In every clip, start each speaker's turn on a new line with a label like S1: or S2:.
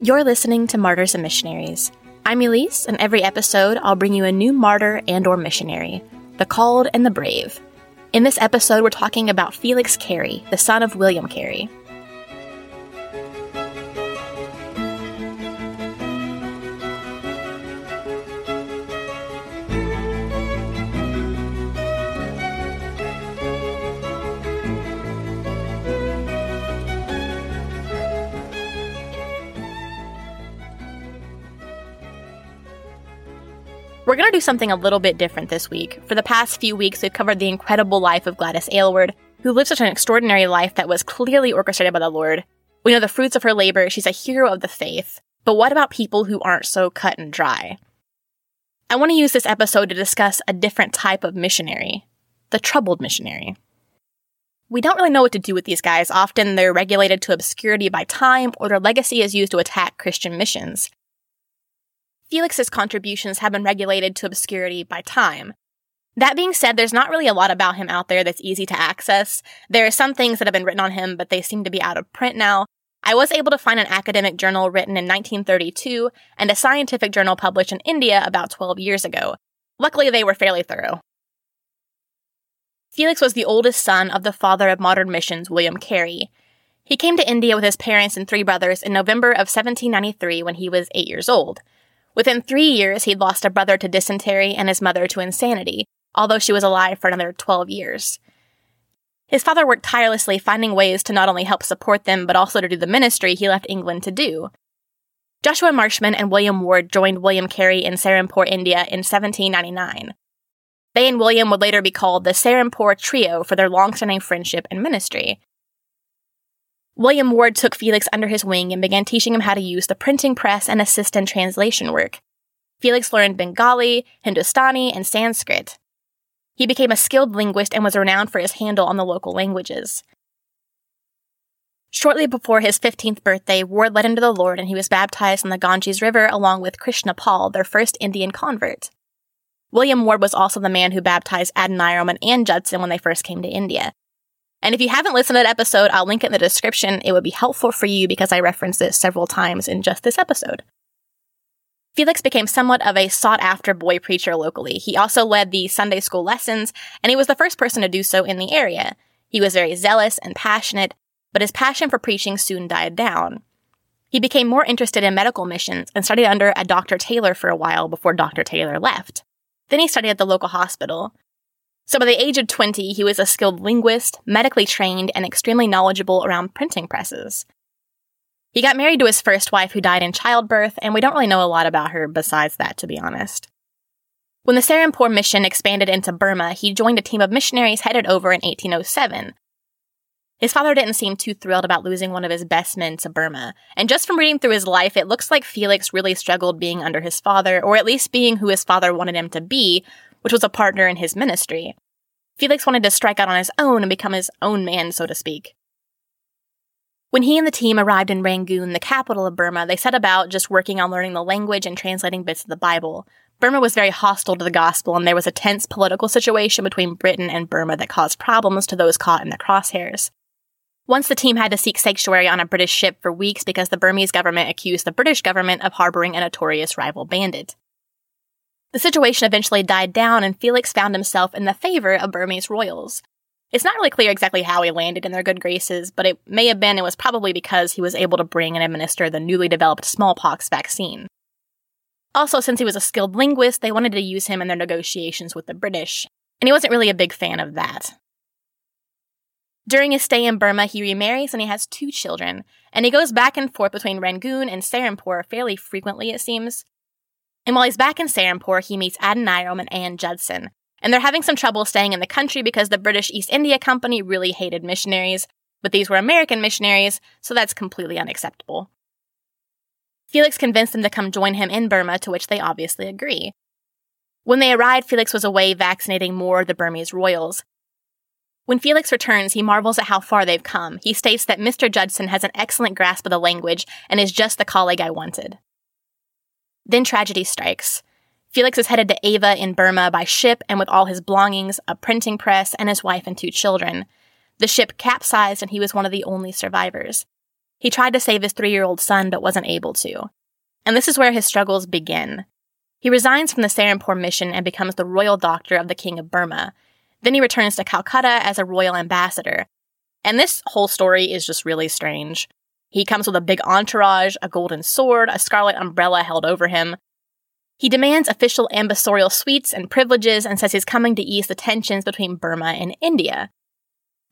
S1: You're listening to Martyrs and Missionaries. I'm Elise, and every episode I'll bring you a new martyr and or missionary, the called and the brave. In this episode, we're talking about Felix Carey, the son of William Carey. To do something a little bit different this week. For the past few weeks, we've covered the incredible life of Gladys Aylward, who lived such an extraordinary life that was clearly orchestrated by the Lord. We know the fruits of her labor, she's a hero of the faith. But what about people who aren't so cut and dry? I want to use this episode to discuss a different type of missionary the troubled missionary. We don't really know what to do with these guys. Often they're regulated to obscurity by time, or their legacy is used to attack Christian missions. Felix's contributions have been regulated to obscurity by time. That being said, there's not really a lot about him out there that's easy to access. There are some things that have been written on him, but they seem to be out of print now. I was able to find an academic journal written in 1932 and a scientific journal published in India about 12 years ago. Luckily, they were fairly thorough. Felix was the oldest son of the father of modern missions, William Carey. He came to India with his parents and three brothers in November of 1793 when he was eight years old. Within three years, he'd lost a brother to dysentery and his mother to insanity, although she was alive for another 12 years. His father worked tirelessly finding ways to not only help support them, but also to do the ministry he left England to do. Joshua Marshman and William Ward joined William Carey in Serampore, India in 1799. They and William would later be called the Serampore Trio for their long-standing friendship and ministry. William Ward took Felix under his wing and began teaching him how to use the printing press and assist in translation work. Felix learned Bengali, Hindustani, and Sanskrit. He became a skilled linguist and was renowned for his handle on the local languages. Shortly before his 15th birthday, Ward led him to the Lord and he was baptized on the Ganges River along with Krishna Pal, their first Indian convert. William Ward was also the man who baptized Adoniram and Ann Judson when they first came to India. And if you haven't listened to that episode, I'll link it in the description. It would be helpful for you because I referenced it several times in just this episode. Felix became somewhat of a sought after boy preacher locally. He also led the Sunday school lessons, and he was the first person to do so in the area. He was very zealous and passionate, but his passion for preaching soon died down. He became more interested in medical missions and studied under a Dr. Taylor for a while before Dr. Taylor left. Then he studied at the local hospital. So by the age of 20, he was a skilled linguist, medically trained, and extremely knowledgeable around printing presses. He got married to his first wife who died in childbirth, and we don't really know a lot about her besides that, to be honest. When the Serampore mission expanded into Burma, he joined a team of missionaries headed over in 1807. His father didn't seem too thrilled about losing one of his best men to Burma, and just from reading through his life, it looks like Felix really struggled being under his father, or at least being who his father wanted him to be, which was a partner in his ministry. Felix wanted to strike out on his own and become his own man, so to speak. When he and the team arrived in Rangoon, the capital of Burma, they set about just working on learning the language and translating bits of the Bible. Burma was very hostile to the gospel, and there was a tense political situation between Britain and Burma that caused problems to those caught in the crosshairs. Once the team had to seek sanctuary on a British ship for weeks because the Burmese government accused the British government of harboring a notorious rival bandit. The situation eventually died down and Felix found himself in the favor of Burmese royals. It's not really clear exactly how he landed in their good graces, but it may have been it was probably because he was able to bring and administer the newly developed smallpox vaccine. Also, since he was a skilled linguist, they wanted to use him in their negotiations with the British, and he wasn't really a big fan of that. During his stay in Burma, he remarries and he has two children, and he goes back and forth between Rangoon and Serampore fairly frequently, it seems. And while he's back in Serampore, he meets Adoniram and Ann Judson. And they're having some trouble staying in the country because the British East India Company really hated missionaries, but these were American missionaries, so that's completely unacceptable. Felix convinced them to come join him in Burma, to which they obviously agree. When they arrived, Felix was away vaccinating more of the Burmese royals. When Felix returns, he marvels at how far they've come. He states that Mr. Judson has an excellent grasp of the language and is just the colleague I wanted. Then tragedy strikes. Felix is headed to Ava in Burma by ship and with all his belongings, a printing press, and his wife and two children. The ship capsized and he was one of the only survivors. He tried to save his three year old son but wasn't able to. And this is where his struggles begin. He resigns from the Serampore mission and becomes the royal doctor of the King of Burma. Then he returns to Calcutta as a royal ambassador. And this whole story is just really strange. He comes with a big entourage, a golden sword, a scarlet umbrella held over him. He demands official ambassadorial suites and privileges and says he's coming to ease the tensions between Burma and India.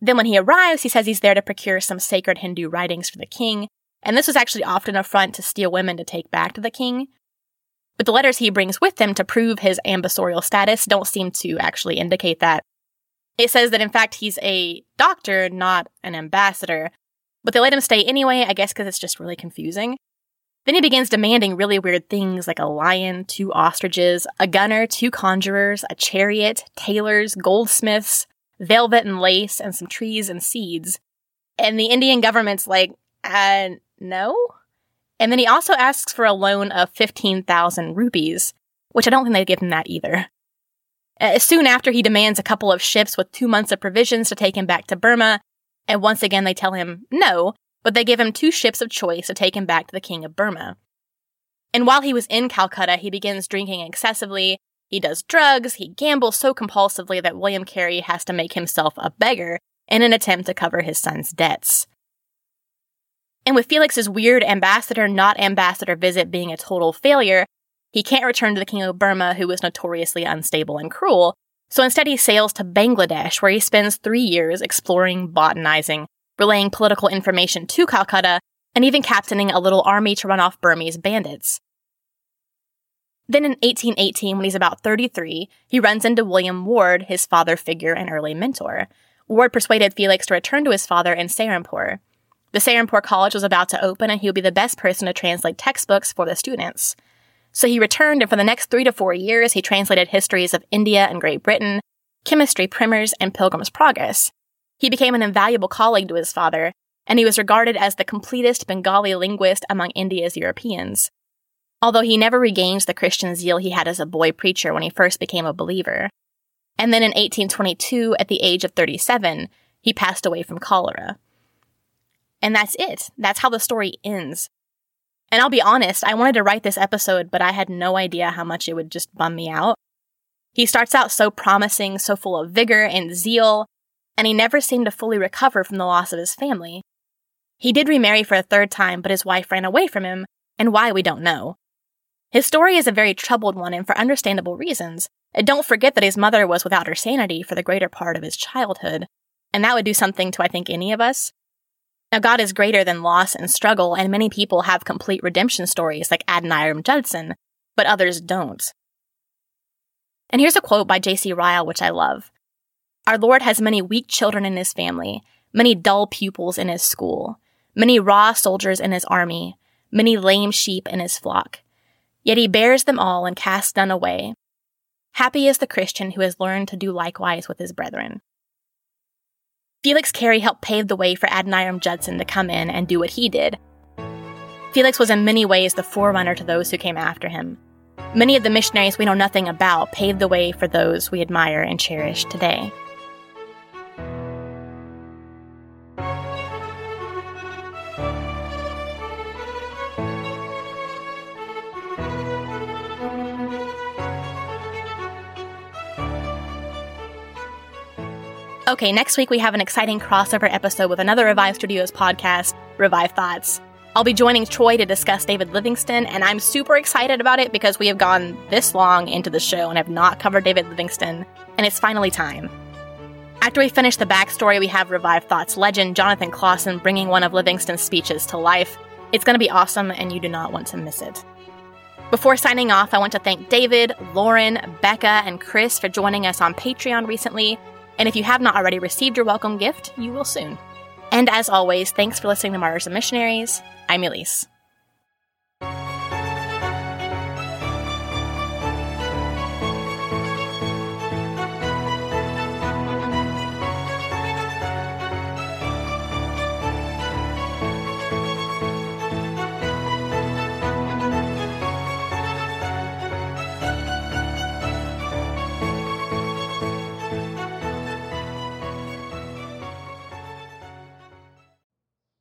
S1: Then when he arrives, he says he's there to procure some sacred Hindu writings for the king, and this was actually often a front to steal women to take back to the king. But the letters he brings with him to prove his ambassadorial status don't seem to actually indicate that. It says that in fact he's a doctor, not an ambassador, but they let him stay anyway, I guess because it's just really confusing. Then he begins demanding really weird things like a lion, two ostriches, a gunner, two conjurers, a chariot, tailors, goldsmiths, velvet and lace, and some trees and seeds. And the Indian government's like, uh, no? And then he also asks for a loan of 15,000 rupees, which I don't think they'd give him that either. Uh, soon after, he demands a couple of ships with two months of provisions to take him back to Burma, and once again they tell him no, but they give him two ships of choice to take him back to the King of Burma. And while he was in Calcutta, he begins drinking excessively, he does drugs, he gambles so compulsively that William Carey has to make himself a beggar in an attempt to cover his son's debts. And with Felix's weird ambassador not ambassador visit being a total failure, he can't return to the King of Burma, who was notoriously unstable and cruel. So instead, he sails to Bangladesh, where he spends three years exploring, botanizing, relaying political information to Calcutta, and even captaining a little army to run off Burmese bandits. Then in 1818, when he's about 33, he runs into William Ward, his father figure and early mentor. Ward persuaded Felix to return to his father in Serampore. The Serampore College was about to open, and he would be the best person to translate textbooks for the students. So he returned, and for the next three to four years, he translated histories of India and Great Britain, chemistry primers, and Pilgrim's Progress. He became an invaluable colleague to his father, and he was regarded as the completest Bengali linguist among India's Europeans. Although he never regains the Christian zeal he had as a boy preacher when he first became a believer. And then in 1822, at the age of 37, he passed away from cholera. And that's it. That's how the story ends. And I'll be honest, I wanted to write this episode, but I had no idea how much it would just bum me out. He starts out so promising, so full of vigor and zeal, and he never seemed to fully recover from the loss of his family. He did remarry for a third time, but his wife ran away from him, and why we don't know. His story is a very troubled one, and for understandable reasons. And don't forget that his mother was without her sanity for the greater part of his childhood, and that would do something to, I think, any of us. Now, God is greater than loss and struggle, and many people have complete redemption stories like Adoniram Judson, but others don't. And here's a quote by J.C. Ryle, which I love Our Lord has many weak children in his family, many dull pupils in his school, many raw soldiers in his army, many lame sheep in his flock. Yet he bears them all and casts none away. Happy is the Christian who has learned to do likewise with his brethren. Felix Carey helped pave the way for Adoniram Judson to come in and do what he did. Felix was in many ways the forerunner to those who came after him. Many of the missionaries we know nothing about paved the way for those we admire and cherish today. Okay, next week we have an exciting crossover episode with another Revive Studios podcast, Revive Thoughts. I'll be joining Troy to discuss David Livingstone, and I'm super excited about it because we have gone this long into the show and have not covered David Livingstone, and it's finally time. After we finish the backstory, we have Revive Thoughts legend Jonathan Clausen bringing one of Livingstone's speeches to life. It's going to be awesome, and you do not want to miss it. Before signing off, I want to thank David, Lauren, Becca, and Chris for joining us on Patreon recently. And if you have not already received your welcome gift, you will soon. And as always, thanks for listening to Martyrs and Missionaries. I'm Elise.